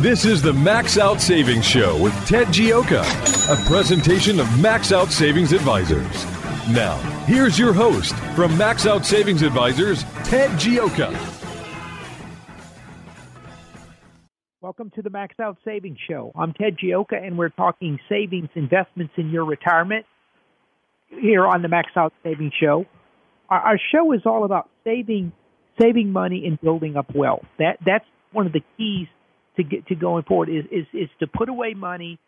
This is the Max Out Savings Show with Ted Gioka, a presentation of Max Out Savings Advisors. Now, here's your host from Max Out Savings Advisors, Ted Gioka. Welcome to the Max Out Savings Show. I'm Ted Gioka, and we're talking savings investments in your retirement here on the Max Out Savings Show. Our, our show is all about saving saving money and building up wealth. That that's one of the keys to get to going forward is is is to put away money,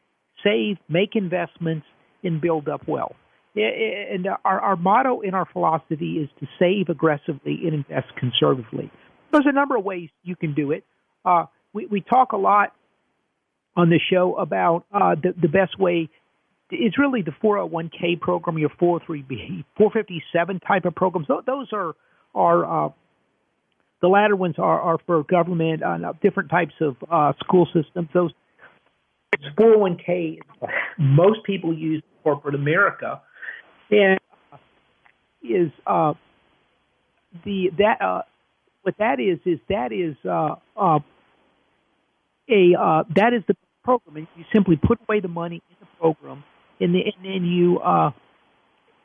save, make investments, and build up wealth. And our, our motto in our philosophy is to save aggressively and invest conservatively. There's a number of ways you can do it. Uh, we, we talk a lot on the show about uh, the, the best way is really the 401k program, your 403b, 457 type of programs. Those are are uh, the latter ones are, are for government, uh, different types of uh, school systems. Those 401k, most people use corporate America, and is uh, the that uh, what that is is that is uh, uh, a uh, that is the program, and you simply put away the money in the program, and, the, and then you uh,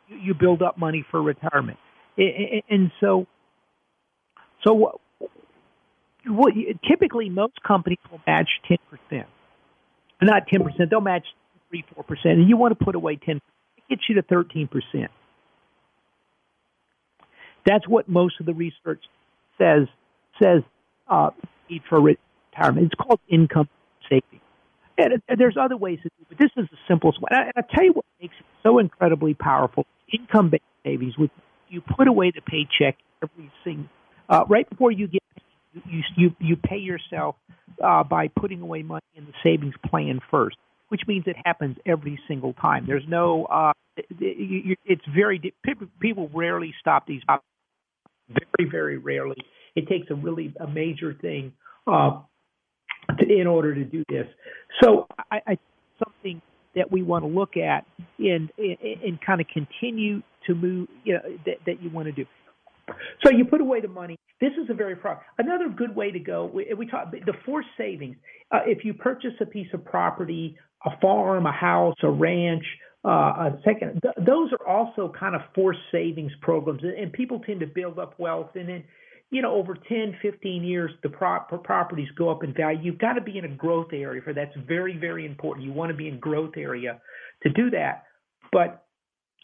you, you build up money for retirement, and, and so so what, what typically most companies will match ten percent, not ten percent. They'll match three four percent, and you want to put away ten. It gets you to thirteen percent. That's what most of the research says says uh, need for retirement. It's called income savings. And, there's other ways to do it, but this is the simplest one. And I, I tell you what makes it so incredibly powerful: income-based savings. With you put away the paycheck every single uh, right before you get you you you pay yourself uh, by putting away money in the savings plan first, which means it happens every single time. There's no uh, it's very people rarely stop these very very rarely. It takes a really a major thing uh, to, in order to do this. So I, I something that we want to look at and and kind of continue to move you know that, that you want to do. So you put away the money. This is a very pro- another good way to go. We, we talk the forced savings. Uh, if you purchase a piece of property, a farm, a house, a ranch, uh, a second, th- those are also kind of forced savings programs, and, and people tend to build up wealth, and then you know over 10, 15 years, the pro- properties go up in value. You've got to be in a growth area for that's very, very important. You want to be in growth area to do that, but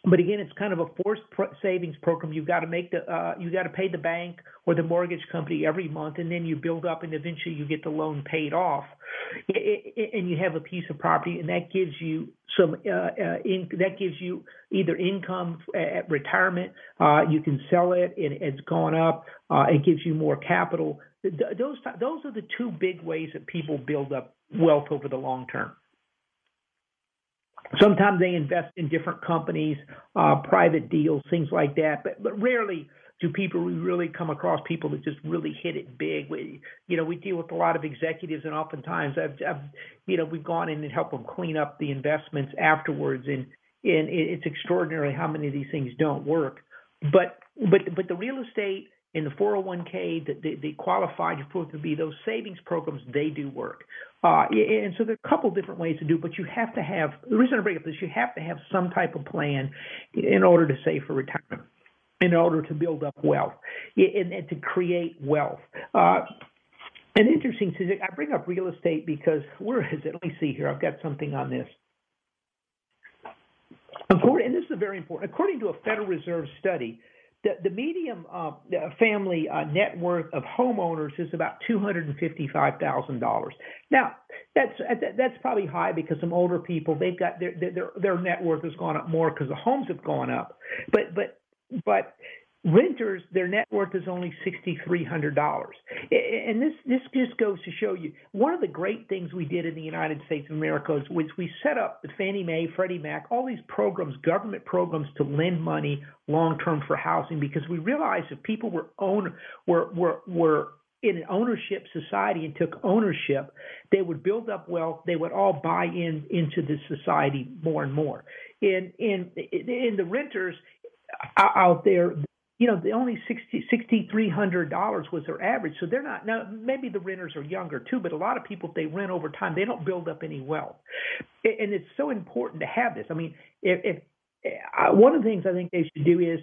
but again, it's kind of a forced pro- savings program. You've got to make the uh, you got to pay the bank or the mortgage company every month, and then you build up, and eventually you get the loan paid off, it, it, and you have a piece of property, and that gives you some uh, uh, in, that gives you either income at retirement. Uh, you can sell it, and it's gone up. Uh, it gives you more capital. Those those are the two big ways that people build up wealth over the long term. Sometimes they invest in different companies, uh, private deals, things like that. But but rarely do people really come across people that just really hit it big. We, you know, we deal with a lot of executives, and oftentimes I've, I've you know, we've gone in and helped them clean up the investments afterwards, and and it's extraordinary how many of these things don't work. But but but the real estate in the 401k, the, the, the qualified to be those savings programs, they do work. Uh, and so there are a couple different ways to do, but you have to have the reason I bring up this, you have to have some type of plan in order to save for retirement, in order to build up wealth, and, and to create wealth. Uh, an interesting thing, I bring up real estate because where is it? Let me see here. I've got something on this. according, and this is very important, according to a Federal Reserve study, the, the medium uh, family uh, net worth of homeowners is about two hundred and fifty-five thousand dollars. Now, that's that's probably high because some older people they've got their their their net worth has gone up more because the homes have gone up. But but but Renters, their net worth is only sixty three hundred dollars, and this this just goes to show you one of the great things we did in the United States of America is was we set up the Fannie Mae, Freddie Mac, all these programs, government programs to lend money long term for housing because we realized if people were own were were were in an ownership society and took ownership, they would build up wealth. They would all buy in into the society more and more. In in in the renters uh, out there, you know, the only sixty sixty three hundred dollars was their average. So they're not now. Maybe the renters are younger too, but a lot of people if they rent over time, they don't build up any wealth, and it's so important to have this. I mean, if, if uh, one of the things I think they should do is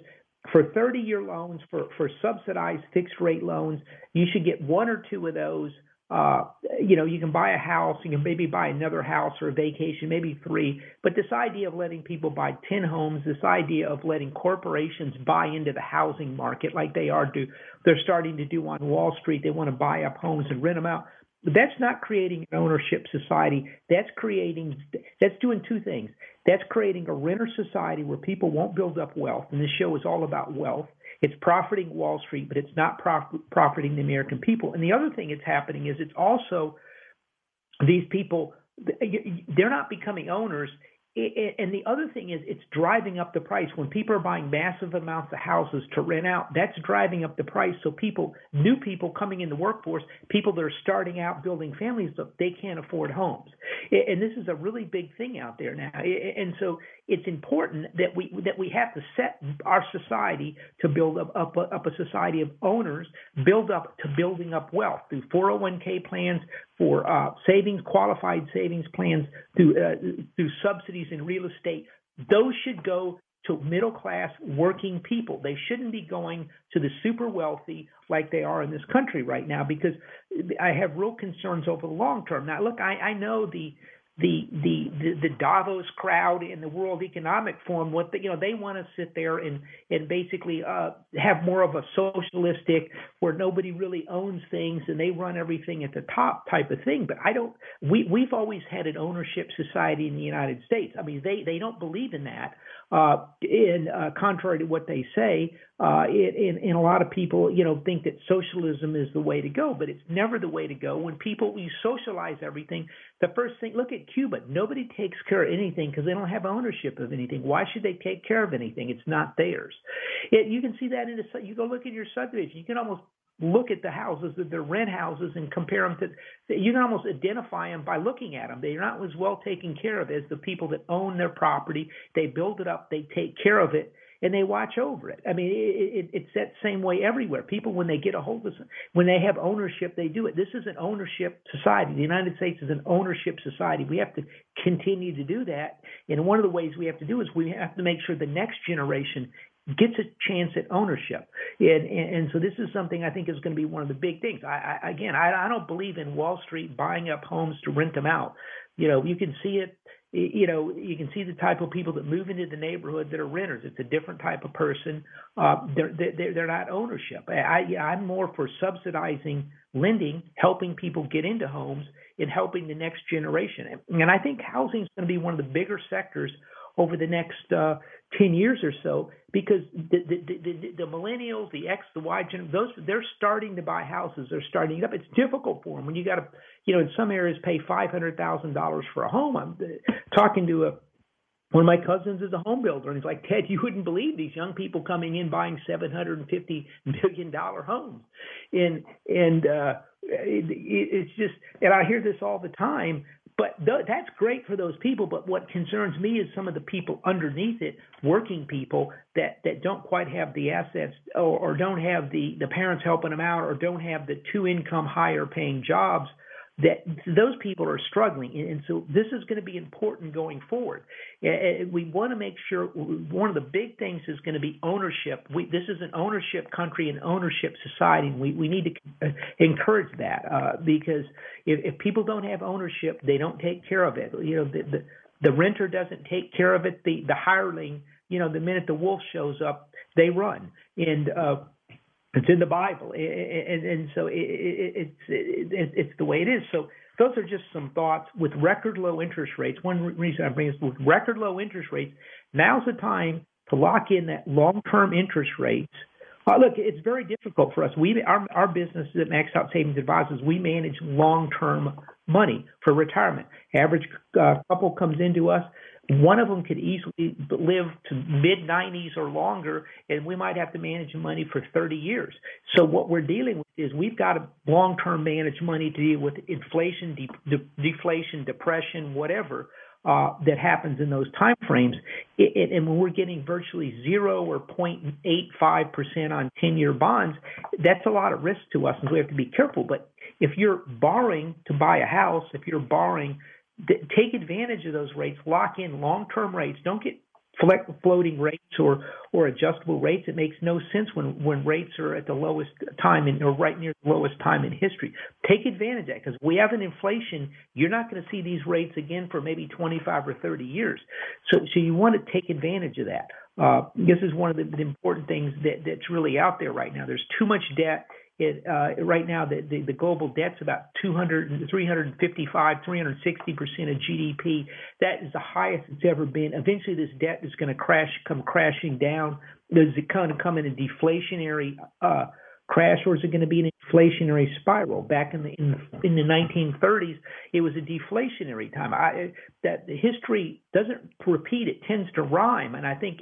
for 30 year loans for for subsidized fixed rate loans, you should get one or two of those uh, you know, you can buy a house, you can maybe buy another house or a vacation, maybe three. But this idea of letting people buy 10 homes, this idea of letting corporations buy into the housing market like they are do, they're starting to do on Wall Street. They want to buy up homes and rent them out. But that's not creating an ownership society. That's creating, that's doing two things. That's creating a renter society where people won't build up wealth. And this show is all about wealth. It's profiting Wall Street, but it's not prof- profiting the American people. And the other thing that's happening is it's also these people, they're not becoming owners and the other thing is it's driving up the price. When people are buying massive amounts of houses to rent out that's driving up the price. So people new people coming in the workforce people that are starting out building families they can't afford homes. And this is a really big thing out there now. And so it's important that we that we have to set our society to build up up a, up a society of owners build up to building up wealth through 401k plans for uh, savings, qualified savings plans through uh, through subsidies in real estate. Those should go to middle class working people. They shouldn't be going to the super wealthy like they are in this country right now because I have real concerns over the long term. Now, look, I, I know the the, the the the Davos crowd in the World Economic Forum, what the, you know, they want to sit there and and basically uh, have more of a socialistic, where nobody really owns things and they run everything at the top type of thing. But I don't. We we've always had an ownership society in the United States. I mean, they they don't believe in that. Uh, in uh, contrary to what they say, uh, in, in a lot of people, you know, think that socialism is the way to go, but it's never the way to go. When people you socialize everything, the first thing, look at Cuba. Nobody takes care of anything because they don't have ownership of anything. Why should they take care of anything? It's not theirs. It, you can see that in the you go look at your subdivision. You can almost look at the houses that they're rent houses and compare them to you can almost identify them by looking at them they're not as well taken care of as the people that own their property. They build it up they take care of it and they watch over it. I mean it, it, it's that same way everywhere. People when they get a hold of when they have ownership they do it. This is an ownership society. The united states is an ownership society. We have to continue to do that. And one of the ways we have to do is we have to make sure the next generation gets a chance at ownership. And, and, and, so this is something I think is going to be one of the big things. I, I again, I, I don't believe in Wall Street buying up homes to rent them out. You know, you can see it. You know, you can see the type of people that move into the neighborhood that are renters. It's a different type of person. Uh, they're, they're they're not ownership. I, I'm more for subsidizing lending, helping people get into homes, and helping the next generation. And And I think housing is going to be one of the bigger sectors over the next uh, 10 years or so because the, the, the, the millennials, the X, the Y, those they're starting to buy houses. They're starting up. It's difficult for them when you got to, you know, in some areas pay five hundred thousand dollars for a home. I'm uh, talking to a one of my cousins is a home builder, and he's like, Ted, you wouldn't believe these young people coming in buying seven hundred and fifty million dollar homes, and and uh, it, it, it's just, and I hear this all the time. But th- that's great for those people. But what concerns me is some of the people underneath it, working people that, that don't quite have the assets or, or don't have the, the parents helping them out or don't have the two income higher paying jobs that those people are struggling. And so this is going to be important going forward. We want to make sure one of the big things is going to be ownership. We, this is an ownership country and ownership society. And we, we need to uh, encourage that uh, because if, if people don't have ownership, they don't take care of it. You know, the, the the renter doesn't take care of it, the the hireling, you know, the minute the wolf shows up, they run. And uh, it's in the Bible, and, so it, it, it's it's the way it is. So those are just some thoughts with record low interest rates. One reason I bring this with record low interest rates, now's the time to lock in that long term interest rates. Uh, look, it's very difficult for us. We our our business at Max Out Savings Advisors, we manage long term money for retirement. Average uh, couple comes into us, one of them could easily live to mid 90s or longer, and we might have to manage money for 30 years. So what we're dealing with is we've got to long-term manage money to deal with inflation, de- de- deflation, depression, whatever. Uh, that happens in those time frames. It, it, and when we're getting virtually zero or 0.85% on 10 year bonds, that's a lot of risk to us, and we have to be careful. But if you're borrowing to buy a house, if you're borrowing take advantage of those rates, lock in long-term rates. Don't get floating rates or or adjustable rates. It makes no sense when when rates are at the lowest time in, or right near the lowest time in history. Take advantage of that because we have an inflation. You're not going to see these rates again for maybe 25 or 30 years. So so you want to take advantage of that. Uh, this is one of the, the important things that that's really out there right now. There's too much debt it, uh, right now, the, the, the, global debt's about 200, 355, 360 percent of GDP. That is the highest it's ever been. Eventually, this debt is going to crash, come crashing down. Does it kind of come in a deflationary uh, crash, or is it going to be an inflationary spiral? Back in the in, in the 1930s, it was a deflationary time. I, that the history doesn't repeat; it tends to rhyme, and I think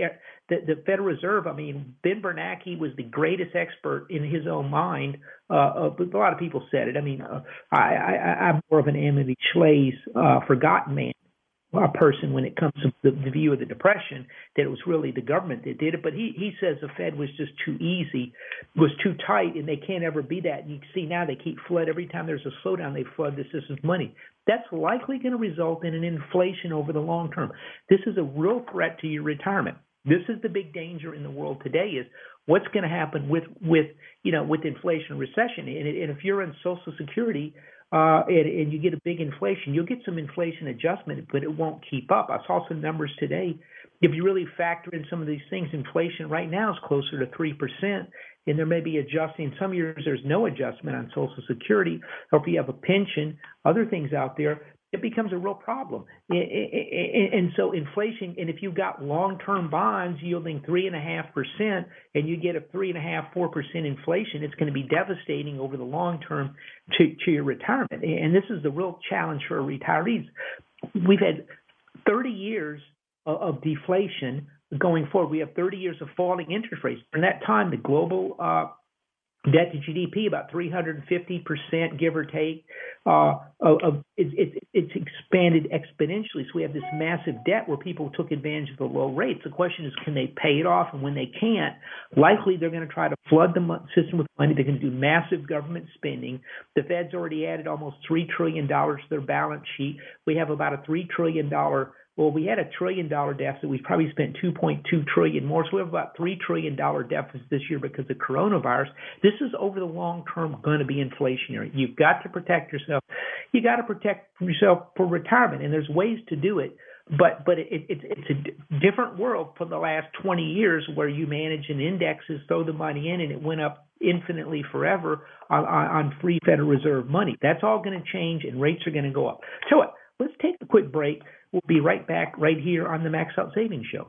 the, the Federal Reserve. I mean, Ben Bernanke was the greatest expert in his own mind. Uh, but a lot of people said it. I mean, uh, I, I, I'm more of an Amity Shlaes uh, forgotten man a person when it comes to the, the view of the depression that it was really the government that did it. But he he says the Fed was just too easy, was too tight, and they can't ever be that. And you see now they keep flood every time there's a slowdown, they flood the system's money. That's likely going to result in an inflation over the long term. This is a real threat to your retirement. This is the big danger in the world today is what's going to happen with with you know with inflation recession and, and if you're in social security uh, and, and you get a big inflation, you'll get some inflation adjustment, but it won't keep up. I saw some numbers today. If you really factor in some of these things, inflation right now is closer to 3%, and there may be adjusting. Some years there's no adjustment on Social Security, or if you have a pension, other things out there, it becomes a real problem. And so inflation, and if you've got long-term bonds yielding three and a half percent, and you get a three and a half, four percent inflation, it's going to be devastating over the long term to, to your retirement. And this is the real challenge for retirees. We've had 30 years of, deflation going forward. We have 30 years of falling interest rates. In that time, the global uh, debt to GDP about 350 percent, give or take. Uh, of, it, it, it's expanded exponentially. So we have this massive debt where people took advantage of the low rates. The question is, can they pay it off? And when they can't, likely they're going to try to flood the system with money. They're going to do massive government spending. The Fed's already added almost three trillion dollars to their balance sheet. We have about a three trillion dollar well, we had a trillion dollar deficit. We probably spent 2.2 trillion more. So we have about three trillion dollar deficit this year because of coronavirus. This is over the long term going to be inflationary. You've got to protect yourself. You got to protect yourself for retirement, and there's ways to do it. But but it, it, it's a different world for the last 20 years where you manage an indexes, throw the money in, and it went up infinitely forever on, on free Federal Reserve money. That's all going to change, and rates are going to go up. So let's take a quick break. We'll be right back right here on the Max Out Savings Show.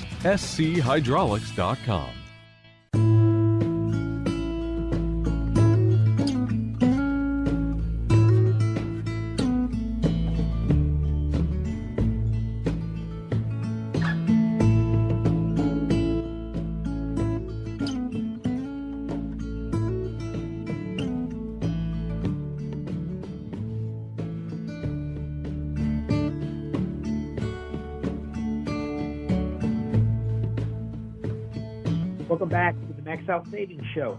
schydraulics.com. Out Savings Show.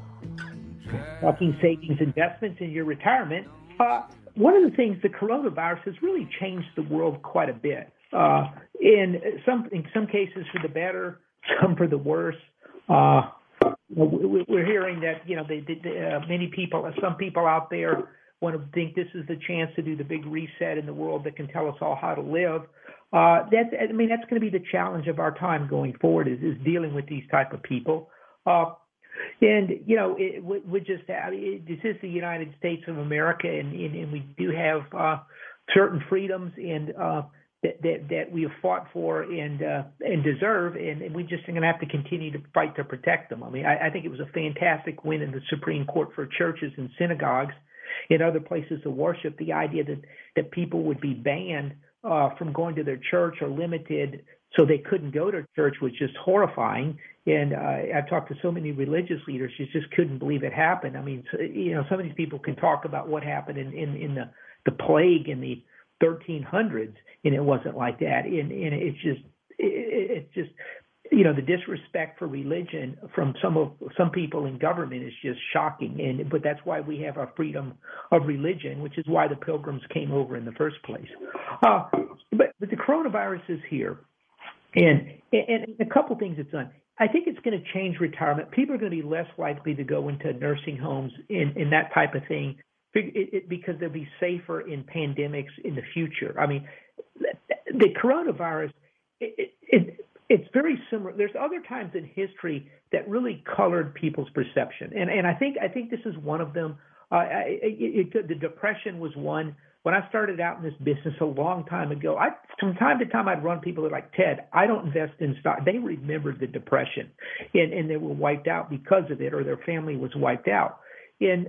Talking savings investments in your retirement. Uh, one of the things, the coronavirus has really changed the world quite a bit. Uh, in some in some cases for the better, some for the worse. Uh, we're hearing that you know the, the, uh, many people, some people out there want to think this is the chance to do the big reset in the world that can tell us all how to live. Uh, that's I mean that's going to be the challenge of our time going forward is, is dealing with these type of people. Uh, and you know, it, we just have, it, this is the United States of America, and, and, and we do have uh, certain freedoms and uh, that, that that we have fought for and uh, and deserve, and, we just are going to have to continue to fight to protect them. I mean, I, I think it was a fantastic win in the Supreme Court for churches and synagogues and other places of worship. The idea that that people would be banned uh, from going to their church or limited so they couldn't go to church was just horrifying. And I've talked to so many religious leaders, you just couldn't believe it happened. I mean, you know, some of these people can talk about what happened in in, in the the plague in the 1300s, and it wasn't like that. And and it's just it, it's just you know the disrespect for religion from some of some people in government is just shocking and but that's why we have our freedom of religion which is why the pilgrims came over in the first place uh, but but the coronavirus is here and, and a couple things it's done. I think it's going to change retirement. People are going to be less likely to go into nursing homes and, and that type of thing it, it, because they'll be safer in pandemics in the future. I mean, the coronavirus, it, it, it's very similar. There's other times in history that really colored people's perception, and and I think I think this is one of them. Uh, it, the depression was one when I started out in this business a long time ago, I from time to time I'd run people that like Ted, I don't invest in stock. They remembered the depression, and and they were wiped out because of it, or their family was wiped out. And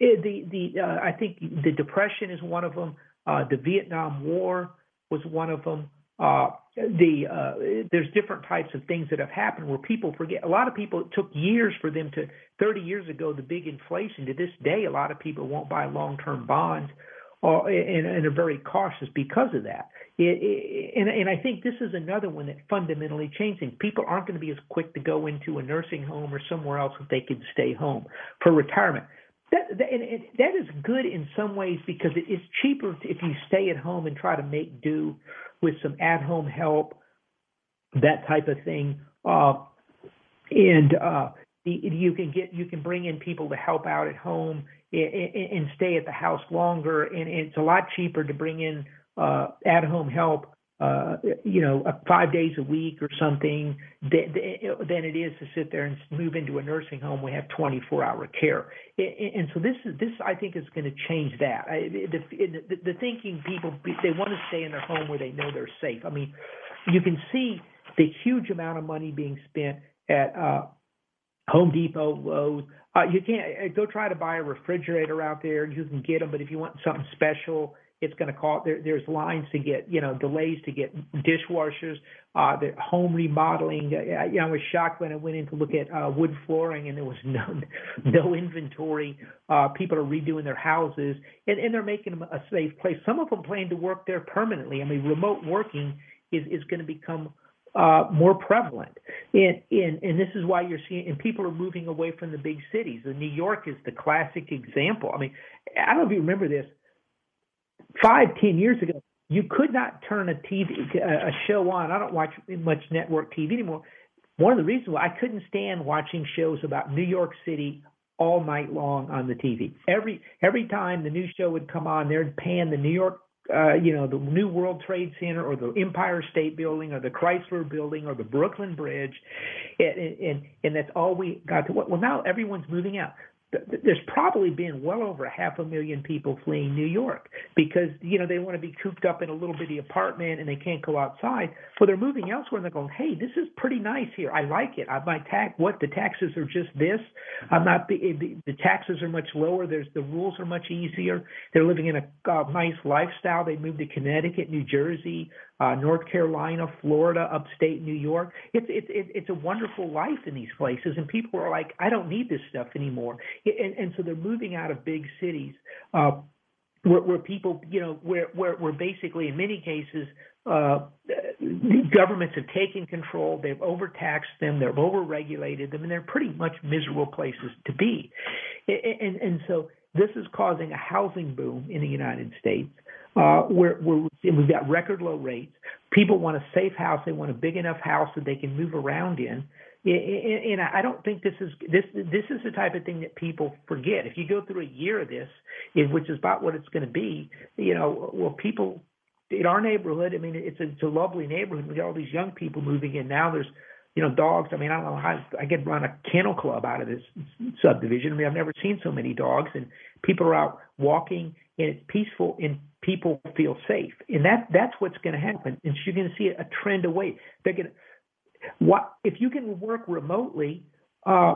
it, the the uh, I think the depression is one of them. Uh, the Vietnam War was one of them. Uh, the uh, there's different types of things that have happened where people forget. A lot of people it took years for them to. 30 years ago, the big inflation. To this day, a lot of people won't buy long-term bonds or, and, and are very cautious because of that. It, it, and, and I think this is another one that fundamentally changing. People aren't going to be as quick to go into a nursing home or somewhere else if they can stay home for retirement. That, that, and that is good in some ways because it is cheaper if you stay at home and try to make do with some at-home help, that type of thing. Uh, and uh, you can get you can bring in people to help out at home and stay at the house longer. And it's a lot cheaper to bring in uh, at-home help uh, you know, five days a week or something than it is to sit there and move into a nursing home. We have 24-hour care, and so this is this I think is going to change that. The, the, the thinking people they want to stay in their home where they know they're safe. I mean, you can see the huge amount of money being spent at uh, Home Depot, Lowe's. Uh, you can't go try to buy a refrigerator out there. You can get them, but if you want something special it's going to cost. There, there's lines to get, you know, delays to get dishwashers. Uh, the home remodeling. Uh, you know, I was shocked when I went in to look at uh, wood flooring, and there was no no inventory. Uh, people are redoing their houses, and, and they're making them a safe place. Some of them plan to work there permanently. I mean, remote working is is going to become uh, more prevalent. And, and, and this is why you're seeing, and people are moving away from the big cities. And New York is the classic example. I mean, I don't know if you remember this five, ten years ago, you could not turn a TV a show on. I don't watch much network TV anymore. One of the reasons why I couldn't stand watching shows about New York City all night long on the TV. Every every time the new show would come on, they'd pan the New York, uh, you know, the New World Trade Center or the Empire State Building or the Chrysler Building or the Brooklyn Bridge, and and, and that's all we got to. Well, now everyone's moving out there's probably been well over a half a million people fleeing New York because you know they want to be cooped up in a little bitty apartment and they can't go outside. Well, they're moving elsewhere and they're going, hey, this is pretty nice here. I like it. I, my tax, what the taxes are just this. I'm not the, the the taxes are much lower. There's the rules are much easier. They're living in a uh, nice lifestyle. They moved to Connecticut, New Jersey, uh, North Carolina, Florida, upstate New York. It's it's it's a wonderful life in these places, and people are like, I don't need this stuff anymore, and and so they're moving out of big cities. Uh, where, where people, you know, where, where, where basically in many cases, uh, governments have taken control, they've overtaxed them, they've overregulated them, and they're pretty much miserable places to be. And, and, and so this is causing a housing boom in the United States uh, where, where we've got record low rates. People want a safe house. They want a big enough house that they can move around in. And I don't think this is this this is the type of thing that people forget. If you go through a year of this, which is about what it's going to be, you know, well, people in our neighborhood. I mean, it's a, it's a lovely neighborhood. We got all these young people moving in now. There's you know, dogs. I mean, I don't know how I could run a kennel club out of this subdivision. I mean, I've never seen so many dogs, and people are out walking, and it's peaceful, and people feel safe, and that that's what's going to happen. And you're going to see a trend away. They're going what if you can work remotely. Uh,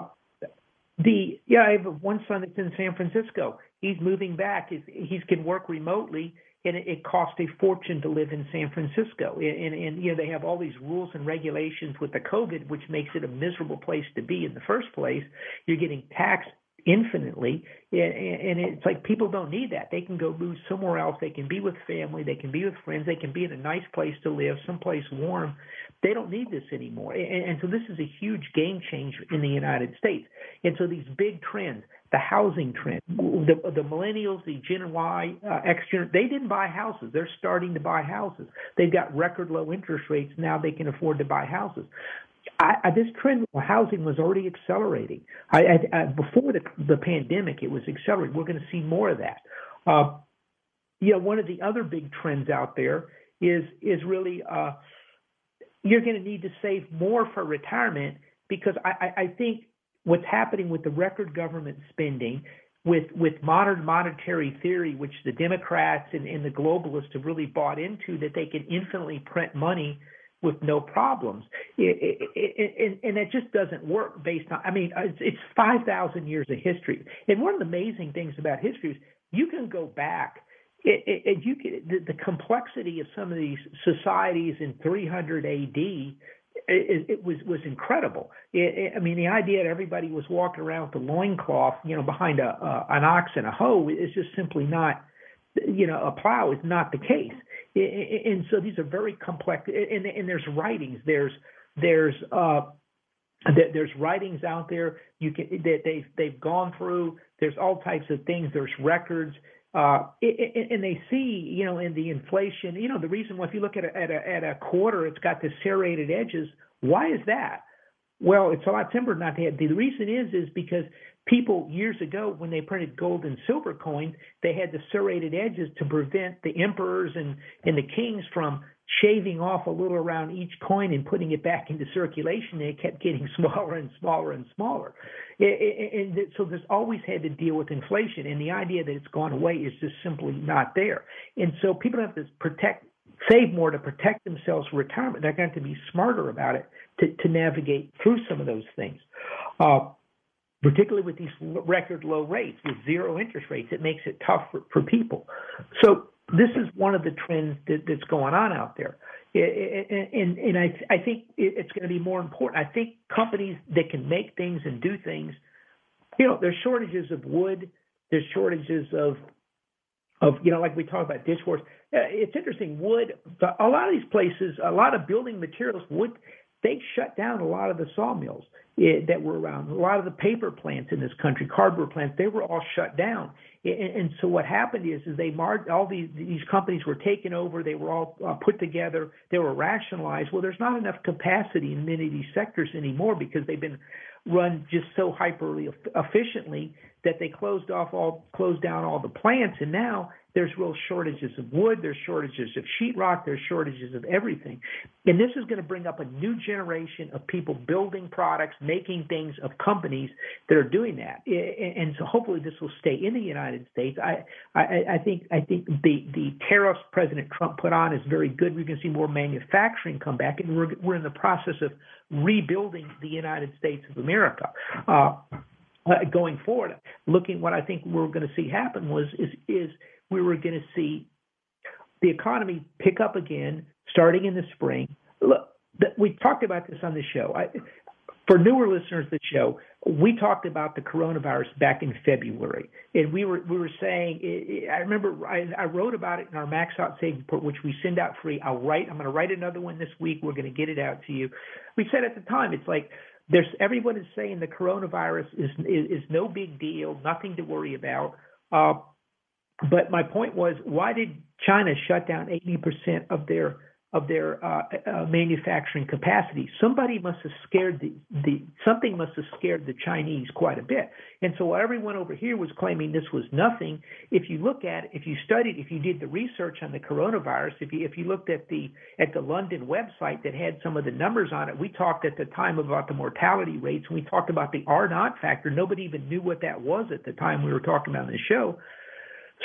the yeah, I have one son that's in San Francisco. He's moving back. He's, he can work remotely and it, it costs a fortune to live in San Francisco. And, and, and you know they have all these rules and regulations with the COVID, which makes it a miserable place to be in the first place. You're getting taxed infinitely and it's like people don't need that they can go move somewhere else they can be with family they can be with friends they can be in a nice place to live someplace warm they don't need this anymore and, so this is a huge game changer in the united states and so these big trends the housing trend. The, the millennials, the Gen Y, uh, X Gen, they didn't buy houses. They're starting to buy houses. They've got record low interest rates. Now they can afford to buy houses. I, I, this trend of housing was already accelerating. I, before the, the pandemic, it was accelerating. We're going to see more of that. Uh, you know, one of the other big trends out there is is really uh, you're going to need to save more for retirement because I, I think what's happening with the record government spending, with with modern monetary theory, which the Democrats and, and the globalists have really bought into, that they can infinitely print money with no problems, it, it, it, and that just doesn't work based on. I mean, it's, it's five thousand years of history, and one of the amazing things about history is you can go back. It, it, you can, the, the complexity of some of these societies in 300 AD it, it was was incredible. It, it, I mean, the idea that everybody was walking around with a loincloth, you know, behind a, a an ox and a hoe is just simply not, you know, a plow is not the case. And so these are very complex. And, and there's writings. There's there's uh, there's writings out there you can that they've they've gone through. There's all types of things. There's records. Uh, and they see, you know, in the inflation, you know, the reason why if you look at a, at a, at a quarter, it's got the serrated edges. Why is that? well, it's a lot simpler not to have. The reason is is because people years ago when they printed gold and silver coins, they had the serrated edges to prevent the emperors and and the kings from shaving off a little around each coin and putting it back into circulation. It kept getting smaller and smaller and smaller, and so there's always had to deal with inflation. And the idea that it's gone away is just simply not there. And so people have to protect save more to protect themselves for retirement. They're going to be smarter about it to, to navigate through some of those things. Uh, particularly with these record low rates, with zero interest rates, it makes it tough for, for people. So this is one of the trends that, that's going on out there. And, and I, I think it's going to be more important. I think companies that can make things and do things, you know, there's shortages of wood, there's shortages of of you know like we talk about dishwashers. Uh, it's interesting. Wood. A lot of these places, a lot of building materials, wood. They shut down a lot of the sawmills eh, that were around. A lot of the paper plants in this country, cardboard plants, they were all shut down. And, and so what happened is, is they mar- all these these companies were taken over. They were all uh, put together. They were rationalized. Well, there's not enough capacity in many of these sectors anymore because they've been run just so hyperly efficiently that they closed off all closed down all the plants and now there's real shortages of wood, there's shortages of sheetrock, there's shortages of everything. And this is going to bring up a new generation of people building products, making things, of companies that are doing that. And so hopefully this will stay in the United States. I, I, I think I think the, the tariffs President Trump put on is very good. We're going to see more manufacturing come back, and we're, we're in the process of rebuilding the United States of America. Uh, uh, going forward, looking what I think we're going to see happen was is is we were going to see the economy pick up again starting in the spring. Look, we talked about this on the show. I, for newer listeners of the show, we talked about the coronavirus back in February, and we were we were saying. I remember I, I wrote about it in our Max Out Savings Report, which we send out free. I'll write. I'm going to write another one this week. We're going to get it out to you. We said at the time, it's like there's everyone is saying the coronavirus is is, is no big deal, nothing to worry about. Uh, but my point was, why did China shut down 80% of their of their uh, uh, manufacturing capacity. Somebody must have scared the, the something must have scared the Chinese quite a bit. And so while everyone over here was claiming this was nothing. If you look at if you studied, if you did the research on the coronavirus, if you if you looked at the at the London website that had some of the numbers on it, we talked at the time about the mortality rates. And we talked about the R naught factor. Nobody even knew what that was at the time we were talking about in the show.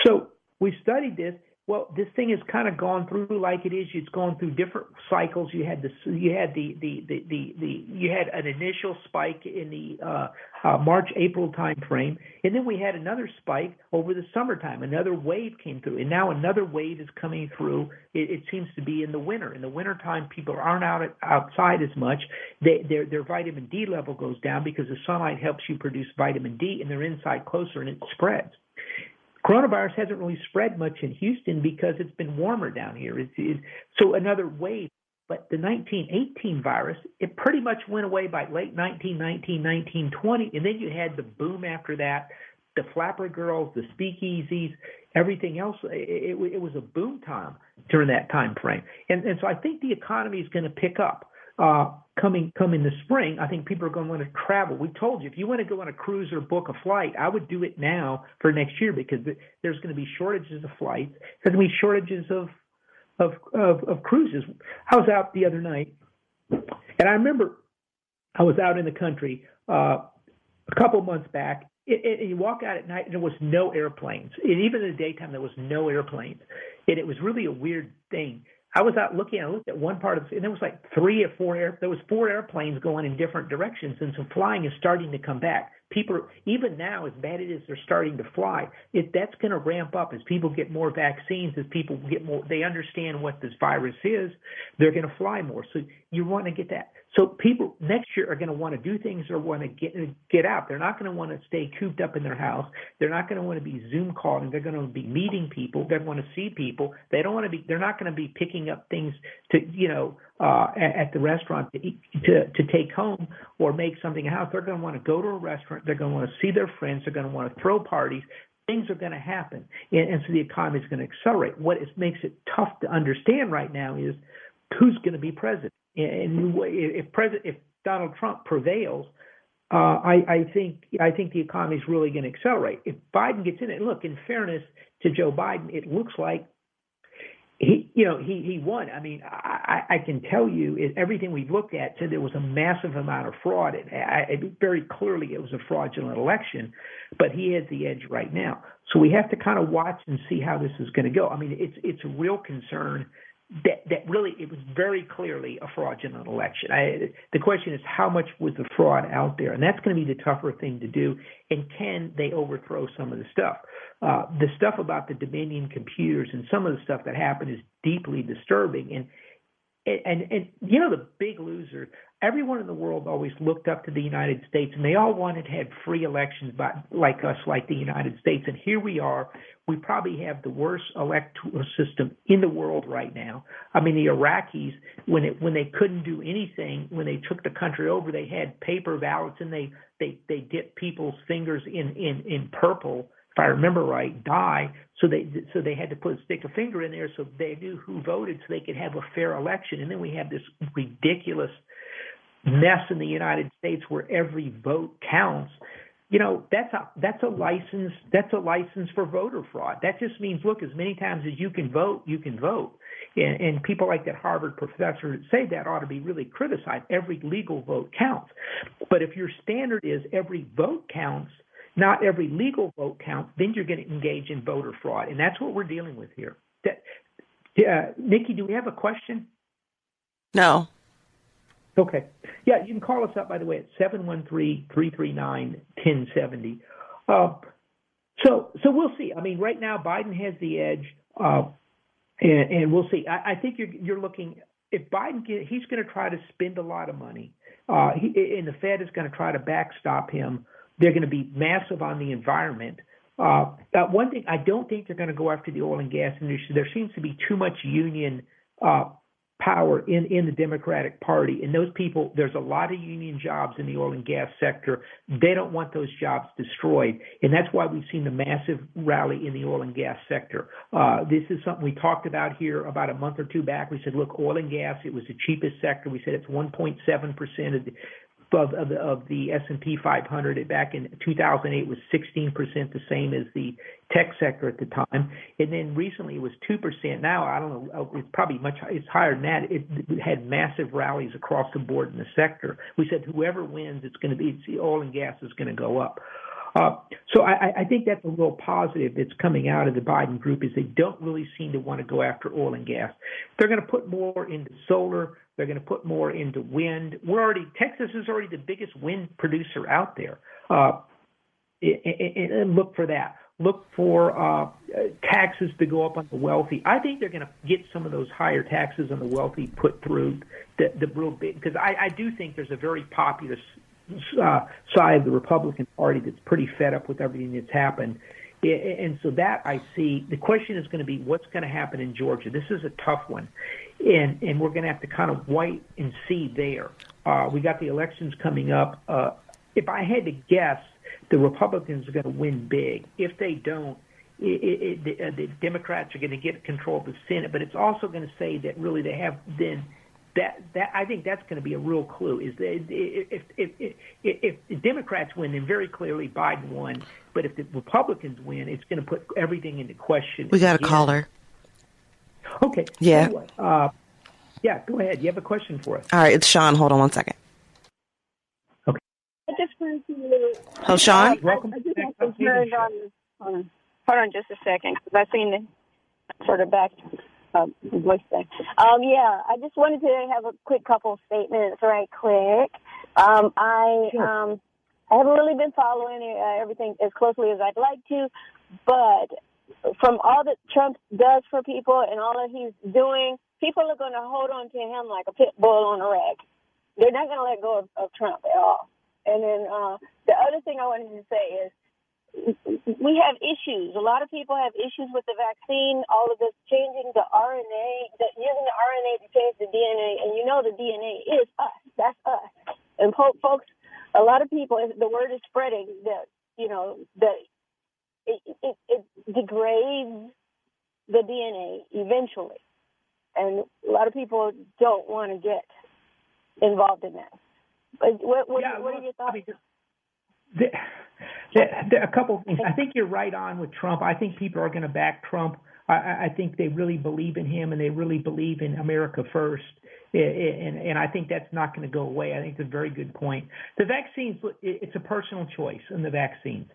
So we studied this. Well, this thing has kind of gone through like it is. It's gone through different cycles. You had the you had the the the the, the you had an initial spike in the uh, uh, March April time frame, and then we had another spike over the summertime. Another wave came through, and now another wave is coming through. It, it seems to be in the winter. In the wintertime, people aren't out outside as much. They, their their vitamin D level goes down because the sunlight helps you produce vitamin D, and they're inside closer, and it spreads. Coronavirus hasn't really spread much in Houston because it's been warmer down here. It's, it's, so another wave. But the 1918 virus, it pretty much went away by late 1919, 1920, and then you had the boom after that. The flapper girls, the speakeasies, everything else. It, it, it was a boom time during that time frame, and and so I think the economy is going to pick up uh, coming come in the spring, I think people are going to want to travel. We told you if you want to go on a cruise or book a flight, I would do it now for next year because there's going to be shortages of flights. There's going to be shortages of of of, of cruises. I was out the other night, and I remember I was out in the country uh, a couple months back. It, it, and you walk out at night and there was no airplanes. And even in the daytime, there was no airplanes. And it was really a weird thing. I was out looking. I looked at one part of, the, and there was like three or four air. There was four airplanes going in different directions, and so flying is starting to come back. People, even now, as bad it is, they're starting to fly. It that's going to ramp up as people get more vaccines, as people get more. They understand what this virus is. They're going to fly more. So you want to get that. So people next year are going to want to do things or want to get get out. They're not going to want to stay cooped up in their house. They're not going to want to be Zoom calling. They're going to be meeting people. They want to see people. They don't want to be. They're not going to be picking up things to you know uh, at, at the restaurant to, eat, to to take home or make something out. They're going to want to go to a restaurant. They're going to want to see their friends. They're going to want to throw parties things are going to happen, and, and so the economy is going to accelerate. What is, makes it tough to understand right now is who's going to be president. And if president, if Donald Trump prevails, uh, I, I think I think the economy is really going to accelerate. If Biden gets in it, look, in fairness to Joe Biden, it looks like he, you know, he he won. I mean, I, I can tell you it, everything we've looked at said there was a massive amount of fraud. It, I, it, very clearly, it was a fraudulent election, but he has the edge right now. So we have to kind of watch and see how this is going to go. I mean, it's it's a real concern that that really it was very clearly a fraudulent election. I, the question is how much was the fraud out there, and that's going to be the tougher thing to do. And can they overthrow some of the stuff? Uh, the stuff about the Dominion computers and some of the stuff that happened is deeply disturbing. And and, and, and you know the big loser everyone in the world always looked up to the United States and they all wanted to have free elections by, like us, like the United States. And here we are. We probably have the worst electoral system in the world right now. I mean, the Iraqis, when it when they couldn't do anything, when they took the country over, they had paper ballots and they they they dipped people's fingers in in in purple if I remember right, dye. So they so they had to put stick a finger in there so they knew who voted so they could have a fair election. And then we have this ridiculous mess in the United States where every vote counts, you know, that's a that's a license that's a license for voter fraud. That just means look, as many times as you can vote, you can vote. And, and people like that Harvard professor that say that ought to be really criticized. Every legal vote counts. But if your standard is every vote counts, not every legal vote counts, then you're going to engage in voter fraud, and that's what we're dealing with here. That, uh, Nikki, do we have a question? No. Okay. Yeah, you can call us up, by the way, at 713-339-1070. Uh, so, so we'll see. I mean, right now, Biden has the edge, uh, and, and, we'll see. I, I think you're, you're, looking, if Biden, he's going to try to spend a lot of money, uh, he, and the Fed is going to try to backstop him. They're going to be massive on the environment. Uh, one thing, I don't think they're going to go after the oil and gas industry. There seems to be too much union uh, power in, in the Democratic Party. And those people, there's a lot of union jobs in the oil and gas sector. They don't want those jobs destroyed. And that's why we've seen the massive rally in the oil and gas sector. Uh, this is something we talked about here about a month or two back. We said, look, oil and gas, it was the cheapest sector. We said it's 1.7% of the, of, the, the S&P 500. Back in 2008 was 16%, the same as the tech sector at the time. And then recently it was 2%. Now, I don't know, uh, it's probably much, it's higher than that. It, had massive rallies across the board in the sector. We said whoever wins, it's going to be, it's, oil and gas is going to go up. Uh, so I, I think that's a real positive that's coming out of the Biden group is they don't really seem to want to go after oil and gas. They're going to put more into solar. They're going to put more into wind. We're already Texas is already the biggest wind producer out there. Uh, and, and look for that. Look for uh, taxes to go up on the wealthy. I think they're going to get some of those higher taxes on the wealthy put through the, the real big because I, I do think there's a very popular uh, side of the Republican Party that's pretty fed up with everything that's happened. And so that I see. The question is going to be what's going to happen in Georgia. This is a tough one, and and we're going to have to kind of wait and see there. Uh, we got the elections coming up. Uh, if I had to guess, the Republicans are going to win big. If they don't, it, it, the, uh, the Democrats are going to get control of the Senate. But it's also going to say that really they have then that that I think that's going to be a real clue. Is that if if if, if the Democrats win, then very clearly Biden won. But if the Republicans win, it's going to put everything into question. We got a caller. Okay. Yeah. Anyway, uh, yeah. Go ahead. You have a question for us? All right. It's Sean. Hold on one second. Okay. I just wanted to. Oh, Sean. Welcome. I just want to turn on. Hold on. Hold on just a second because I seen the sort of back uh, voice thing. Um, yeah, I just wanted to have a quick couple statements, right quick. Um, I um, I haven't really been following uh, everything as closely as I'd like to, but from all that Trump does for people and all that he's doing, people are going to hold on to him like a pit bull on a rag. They're not going to let go of, of Trump at all. And then uh, the other thing I wanted to say is we have issues. A lot of people have issues with the vaccine. All of this changing the RNA, the, using the RNA to change the DNA, and you know the DNA is us. That's us. And folks, a lot of people, the word is spreading that you know that it, it, it degrades the DNA eventually, and a lot of people don't want to get involved in that. But what what, Yeah, what look, are your thoughts? I mean, there, there, a couple of things. I think you're right on with Trump. I think people are going to back Trump. I, I think they really believe in him and they really believe in America first. And, and I think that's not going to go away. I think it's a very good point. The vaccines, it's a personal choice in the vaccines.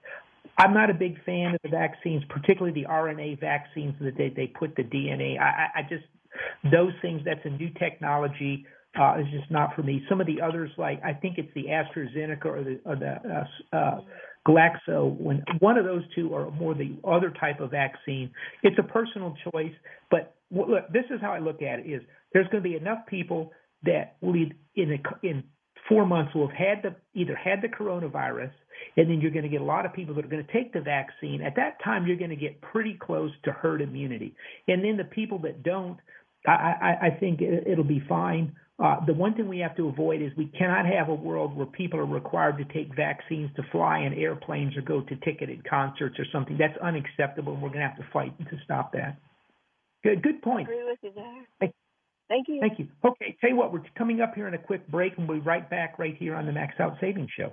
I'm not a big fan of the vaccines, particularly the RNA vaccines that they, they put the DNA. I I just, those things, that's a new technology. Uh, is just not for me. Some of the others, like I think it's the AstraZeneca or the, or the uh, uh, Glaxo, when one of those two or more the other type of vaccine, it's a personal choice. But look, this is how I look at it: is there's going to be enough people that will in a, in four months will have had the either had the coronavirus, and then you're going to get a lot of people that are going to take the vaccine. At that time, you're going to get pretty close to herd immunity, and then the people that don't, I, I, I think it, it'll be fine. Uh, the one thing we have to avoid is we cannot have a world where people are required to take vaccines to fly in airplanes or go to ticketed concerts or something. That's unacceptable, and we're going to have to fight to stop that. Good, good point. agree with you there. Thank- Thank you. Thank you. Okay, tell you what, we're coming up here in a quick break, and we'll be right back right here on the Max Out Savings Show.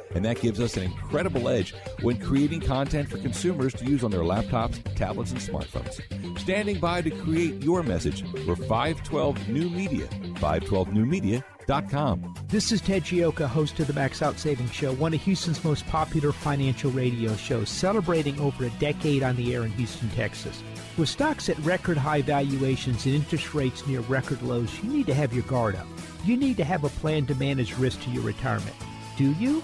And that gives us an incredible edge when creating content for consumers to use on their laptops, tablets, and smartphones. Standing by to create your message, we're 512 New Media. 512newmedia.com. This is Ted Gioka, host of the Max Out Savings Show, one of Houston's most popular financial radio shows, celebrating over a decade on the air in Houston, Texas. With stocks at record high valuations and interest rates near record lows, you need to have your guard up. You need to have a plan to manage risk to your retirement. Do you?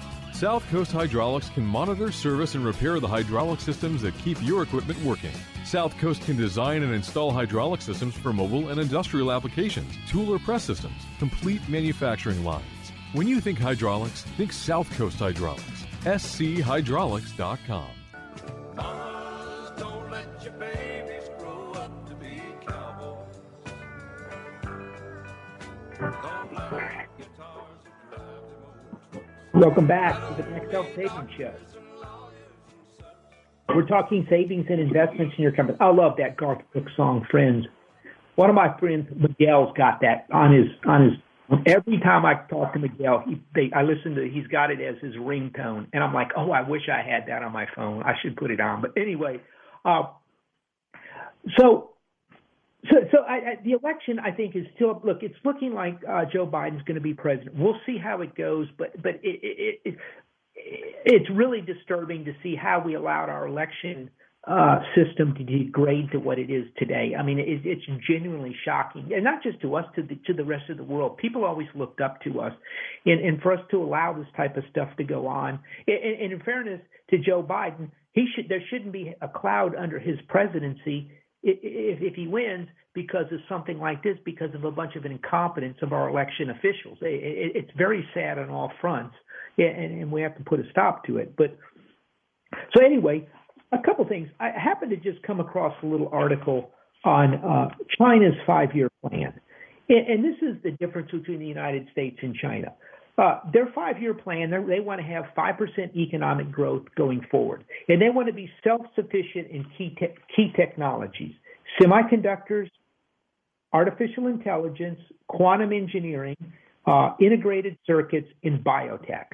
South Coast Hydraulics can monitor, service, and repair the hydraulic systems that keep your equipment working. South Coast can design and install hydraulic systems for mobile and industrial applications, tool or press systems, complete manufacturing lines. When you think hydraulics, think South Coast Hydraulics. schydraulics.com. Welcome back to the Max Out Savings Show. We're talking savings and investments in your company. I love that Garth Brooks song, Friends. One of my friends, Miguel's got that on his on his. Every time I talk to Miguel, he, they, I listen to. He's got it as his ringtone, and I'm like, oh, I wish I had that on my phone. I should put it on. But anyway, uh, so so, so I, I, the election, I think, is still look. It's looking like uh, Joe Biden's going to be president. We'll see how it goes, but but it, it, it, it's really disturbing to see how we allowed our election uh, system to degrade to what it is today. I mean, it, it's genuinely shocking, and not just to us, to the to the rest of the world. People always looked up to us, and, and for us to allow this type of stuff to go on. And, and in fairness to Joe Biden, he should there shouldn't be a cloud under his presidency if, he wins because of something like this, because of a bunch of incompetence of our election officials. It, it's very sad on all fronts, and, we have to put a stop to it. But so anyway, a couple things. I happened to just come across a little article on uh, China's five-year plan, and this is the difference between the United States and China. Uh, their five-year plan, they want to have five percent economic growth going forward, and they want to be self-sufficient in key te- key technologies, semiconductors, artificial intelligence, quantum engineering, uh, integrated circuits, and biotech.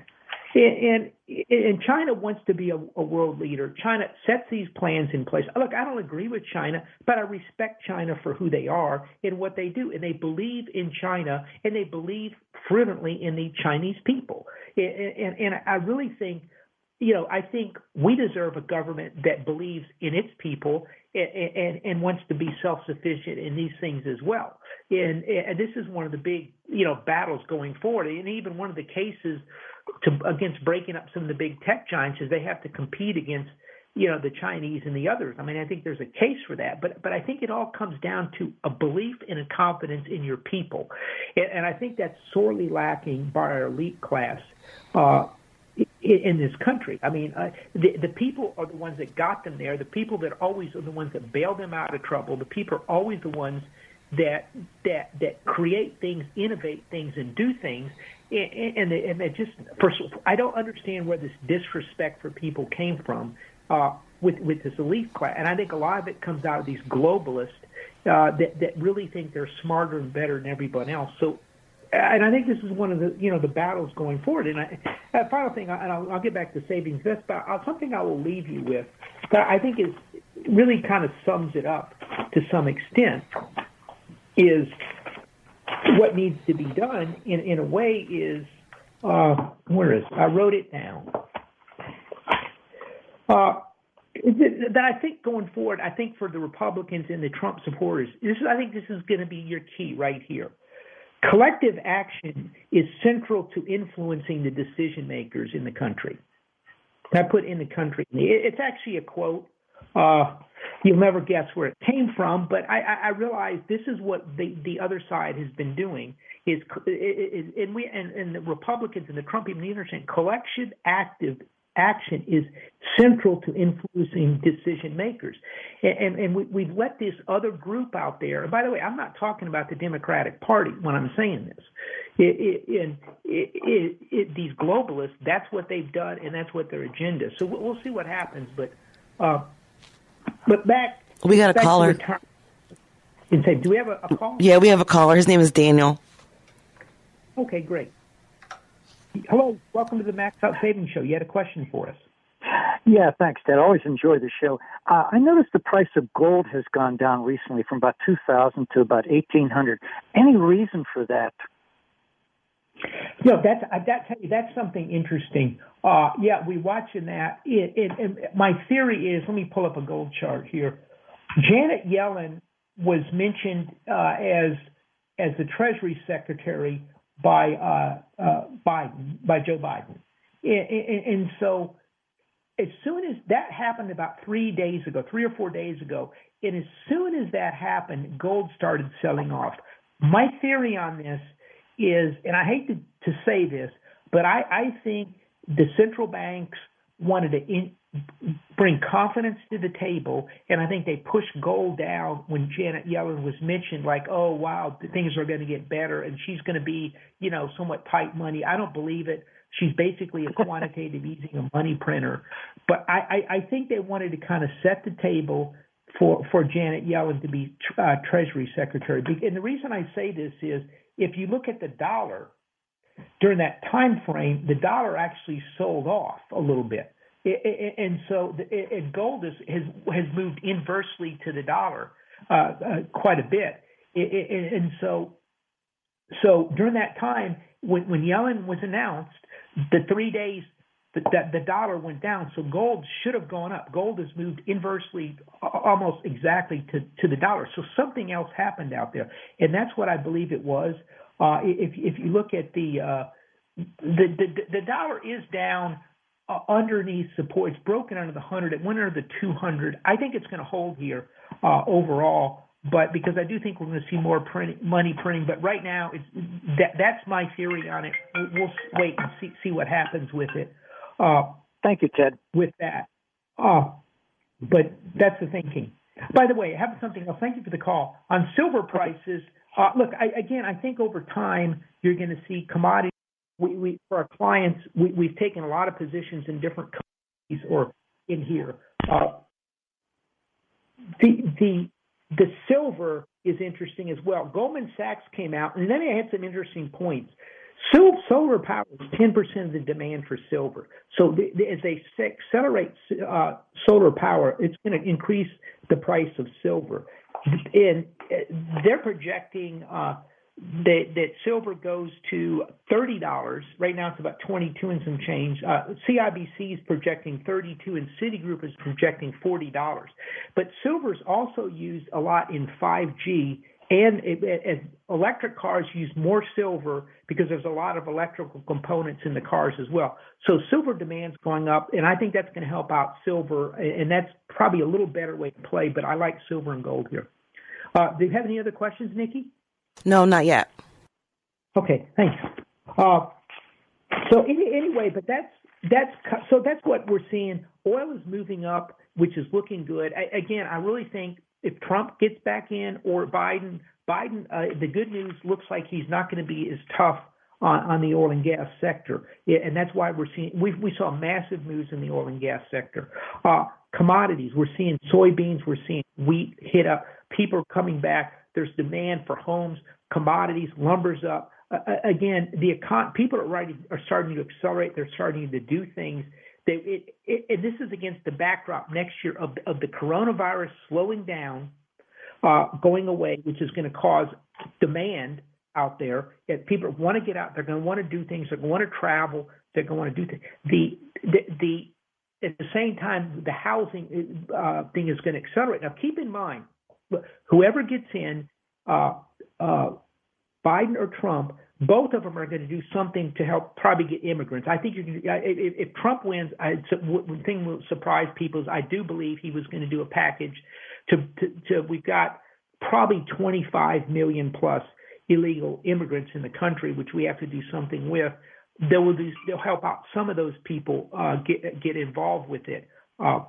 And, and China wants to be a, a, world leader. China sets these plans in place. Look, I don't agree with China, but I respect China for who they are and what they do. And they believe in China and they believe fervently in the Chinese people. And, and, and I really think, you know, I think we deserve a government that believes in its people and, and, and wants to be self-sufficient in these things as well. And, and this is one of the big, you know, battles going forward. And even one of the cases to against breaking up some of the big tech giants is they have to compete against you know the Chinese and the others. I mean, I think there's a case for that, but but I think it all comes down to a belief and a confidence in your people, and, and I think that's sorely lacking by our elite class. Uh, in this country. I mean, uh, the the people are the ones that got them there. The people that always are the ones that bail them out of trouble. The people are always the ones that that that create things, innovate things, and do things and they just first I don't understand where this disrespect for people came from uh, with with this elite class, and I think a lot of it comes out of these globalists uh, that that really think they're smarter and better than everyone else. So, and I think this is one of the you know the battles going forward. And I, uh, final thing, and I'll, I'll get back to savings this, but I'll, something I will leave you with that I think is really kind of sums it up to some extent is what needs to be done in, in a way is uh, where is it? I wrote it down. Uh, that I think going forward, I think for the Republicans and the Trump supporters, this is, I think this is going to be your key right here. Collective action is central to influencing the decision makers in the country. I put in the country. It's actually a quote. Uh, You'll never guess where it came from, but I, I, I realize this is what the, the other side has been doing. Is, is and we and, and the Republicans and the Trump even understand collection active action is central to influencing decision makers. And, and, we, we've let this other group out there. And by the way, I'm not talking about the Democratic Party when I'm saying this. It, it, it, it, these globalists, that's what they've done, and that's what their agenda. So we'll, we'll see what happens. But uh, but back. We got a caller. And say, do we have a, a caller? Yeah, we have a caller. His name is Daniel. Okay, great. Hello, welcome to the Max Out Savings Show. You had a question for us. Yeah, thanks, Dad. I always enjoy the show. Uh, I noticed the price of gold has gone down recently from about two thousand to about eighteen hundred. Any reason for that? No, that's I that tell you that's something interesting. Uh, yeah, we watching that. It, it, it, my theory is, let me pull up a gold chart here. Janet Yellen was mentioned uh, as as the Treasury Secretary by uh, uh, Biden, by Joe Biden, and, and so as soon as that happened about three days ago, three or four days ago, and as soon as that happened, gold started selling off. My theory on this is, and I hate to, to say this, but I, I think the central banks wanted to in, bring confidence to the table, and I think they pushed gold down when Janet Yellen was mentioned, like, oh wow, things are going to get better, and she's going to be, you know, somewhat tight money. I don't believe it. She's basically a quantitative easing a money printer, but I, I, I think they wanted to kind of set the table for for Janet Yellen to be uh, Treasury Secretary. And the reason I say this is, if you look at the dollar during that time frame, the dollar actually sold off a little bit. and so the, gold is, has has moved inversely to the dollar uh, uh, quite a bit. and so so during that time, when, when Yellen was announced, the three days that the, dollar went down, so gold should have gone up. Gold has moved inversely, almost exactly to to the dollar. So something else happened out there, and that's what I believe it was. Uh, if if you look at the, uh, the the the dollar is down uh, underneath support. It's broken under the 100. It went under the 200. I think it's going to hold here uh, overall, but because I do think we're going to see more print, money printing. But right now, it's, that, that's my theory on it. We'll wait and see, see what happens with it. Uh, Thank you, Ted. With that. Uh, but that's the thinking. By the way, I have something else. Thank you for the call. On silver prices, uh, look, I, again, I think over time you're going to see commodities. We, we for our clients, we, we've taken a lot of positions in different companies or in here. Uh, the the the silver is interesting as well. Goldman Sachs came out, and then they had some interesting points. Solar power is 10% of the demand for silver. So as they accelerate uh, solar power, it's going to increase the price of silver. And uh, they're projecting uh, that, that silver goes to $30. Right now it's about 22 and some change. Uh, CIBC is projecting 32 and Citigroup is projecting $40. But silver is also used a lot in 5G and it, electric cars use more silver because there's a lot of electrical components in the cars as well. So silver demand's going up, and I think that's going to help out silver, and that's probably a little better way to play. But I like silver and gold here. Uh, do you have any other questions, Nikki? No, not yet. Okay, thanks. Uh, so any, anyway, but that's that's so that's what we're seeing. Oil is moving up, which is looking good. I, again, I really think if Trump gets back in or Biden, Biden, uh, the good news looks like he's not going to be as tough on, on the oil and gas sector, and that's why we're seeing we we saw massive moves in the oil and gas sector. Uh, commodities, we're seeing soybeans, we're seeing wheat hit up. People are coming back. There's demand for homes, commodities, lumber's up. Uh, again, the econ- people are, writing, are starting to accelerate. They're starting to do things they, it, it, and this is against the backdrop next year of, of the coronavirus slowing down, uh, going away, which is going to cause demand out there. If people want to get out, they're going to want to do things. They're going to want to travel. They're going to want to do things. The, the, the at the same time, the housing uh, thing is going to accelerate. Now, keep in mind, whoever gets in, uh, uh, Biden or Trump, both of them are going to do something to help probably get immigrants. I think you can, if, if Trump wins, I, one thing will surprise people is I do believe he was going to do a package to, to, to we've got probably 25 million plus illegal immigrants in the country, which we have to do something with. They will do, they'll help out some of those people uh, get get involved with it. Uh,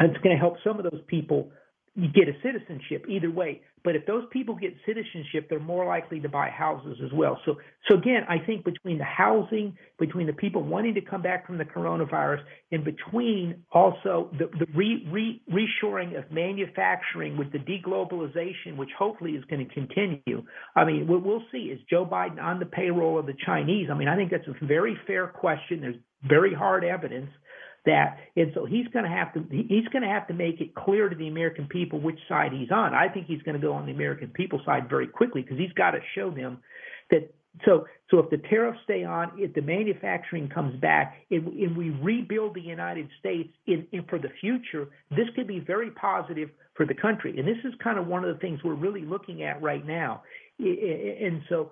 it's going to help some of those people get a citizenship either way. But if those people get citizenship, they're more likely to buy houses as well. So, so again, I think between the housing, between the people wanting to come back from the coronavirus, and between also the, the re, re, reshoring of manufacturing with the deglobalization, which hopefully is going to continue. I mean, what we'll see is Joe Biden on the payroll of the Chinese. I mean, I think that's a very fair question. There's very hard evidence that and so he's going to have to he's going to have to make it clear to the American people which side he's on. I think he's going to go on the American people side very quickly because he's got to show them that so so if the tariffs stay on, if the manufacturing comes back, and, and we rebuild the United States in, in for the future, this could be very positive for the country. And this is kind of one of the things we're really looking at right now. And so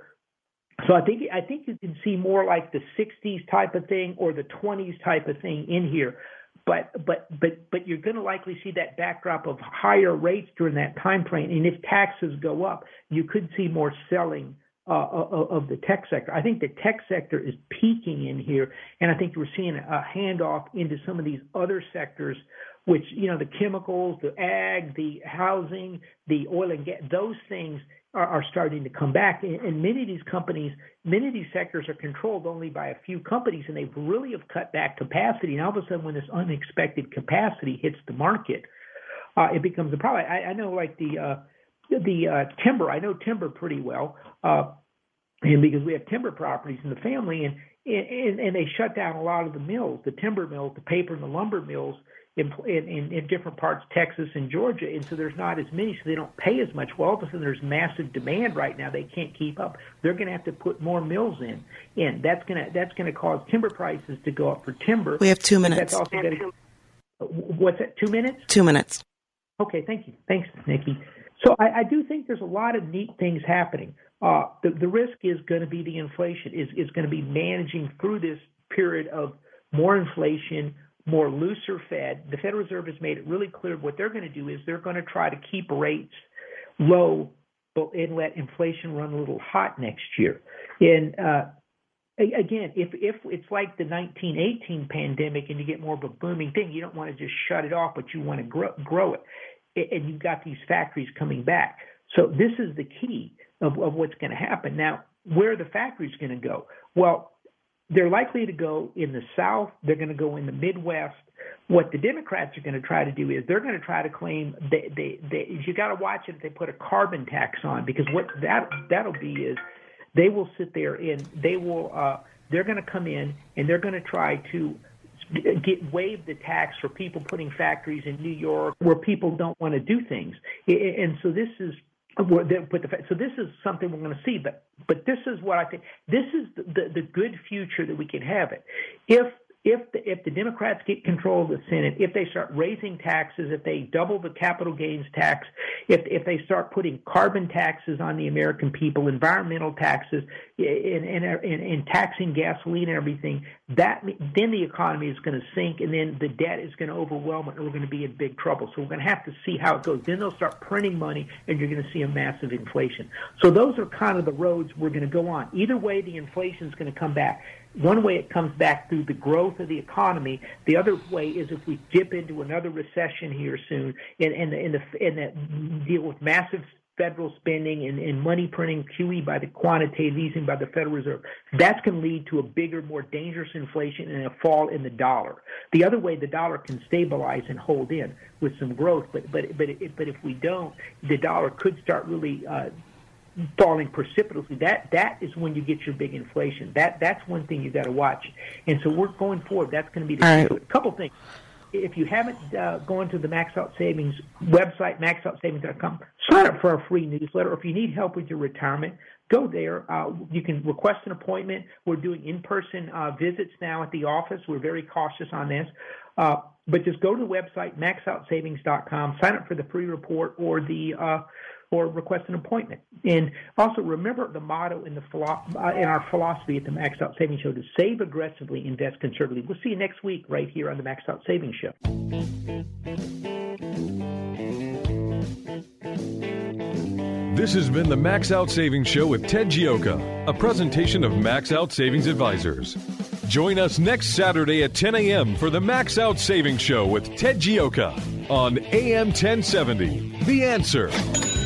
so I think I think you can see more like the 60s type of thing or the 20s type of thing in here. But but but but you're going to likely see that backdrop of higher rates during that time frame. And if taxes go up, you could see more selling uh, of the tech sector. I think the tech sector is peaking in here, and I think we're seeing a handoff into some of these other sectors, which you know the chemicals, the ag, the housing, the oil and gas, those things are, are starting to come back. And, and many of these companies, many of these sectors are controlled only by a few companies, and they've really have cut back capacity. And all of a sudden, when this unexpected capacity hits the market, uh, it becomes a problem. I, I know, like the uh, the uh, timber. I know timber pretty well, uh, and because we have timber properties in the family, and and, and they shut down a lot of the mills, the timber mills, the paper and the lumber mills, in, in, in different parts, Texas and Georgia, and so there's not as many, so they don't pay as much. Well, all of a sudden there's massive demand right now; they can't keep up. They're going to have to put more mills in, and that's going to that's going to cause timber prices to go up for timber. We have two minutes. That's also going to, what's that? Two minutes? Two minutes. Okay, thank you. Thanks, Nikki. So I, I do think there's a lot of neat things happening. Uh, the, the risk is going to be the inflation is is going to be managing through this period of more inflation, more looser Fed. The Federal Reserve has made it really clear what they're going to do is they're going to try to keep rates low and let inflation run a little hot next year. And uh, again, if if it's like the 1918 pandemic and you get more of a booming thing, you don't want to just shut it off, but you want to grow, grow it. And you've got these factories coming back. So this is the key of, of what's going to happen. Now, where are the factories going to go? Well, they're likely to go in the South. They're going to go in the Midwest. What the Democrats are going to try to do is they're going to try to claim they they, they you got to watch it. They put a carbon tax on because what that that'll be is they will sit there and they will uh, they're going to come in and they're going to try to get waive the tax for people putting factories in New York where people don't want to do things. And so this is but the, so this is something we're going to see, but but this is what I think. This is the, the, the good future that we can have it. If if the, if the Democrats get control of the Senate, if they start raising taxes, if they double the capital gains tax, if if they start putting carbon taxes on the American people, environmental taxes, and and, and, and taxing gasoline and everything, that then the economy is going to sink, and then the debt is going to overwhelm it, and we're going to be in big trouble. So we're going to have to see how it goes. Then they'll start printing money, and you're going to see a massive inflation. So those are kind of the roads we're going to go on. Either way, the inflation is going to come back. One way it comes back through the growth of the economy. The other way is if we dip into another recession here soon and, and, and, the, and the deal with massive federal spending and, and money printing QE by the quantitative easing by the Federal Reserve. That's going to lead to a bigger, more dangerous inflation and a fall in the dollar. The other way, the dollar can stabilize and hold in with some growth, but but but but if we don't, the dollar could start really uh, falling precipitously, that that is when you get your big inflation. That that's one thing you got to watch. And so we're going forward. That's going to be the right. a couple things. If you haven't uh, gone to the Max Out Savings website, maxoutsavings.com, sign up for our free newsletter. Or if you need help with your retirement, go there. Uh, you can request an appointment. We're doing in-person uh, visits now at the office. We're very cautious on this. Uh, but just go to the website, maxoutsavings.com, sign up for the free report or the uh, or request an appointment. And also remember the motto in the uh, in our philosophy at the Max Out Savings Show to save aggressively, invest conservatively. We'll see you next week right here on the Max Out Savings Show. This has been the Max Out Savings Show with Ted Gioka, a presentation of Max Out Savings Advisors. Join us next Saturday at 10 a.m. for the Max Out Savings Show with Ted Gioka on AM 1070. The answer.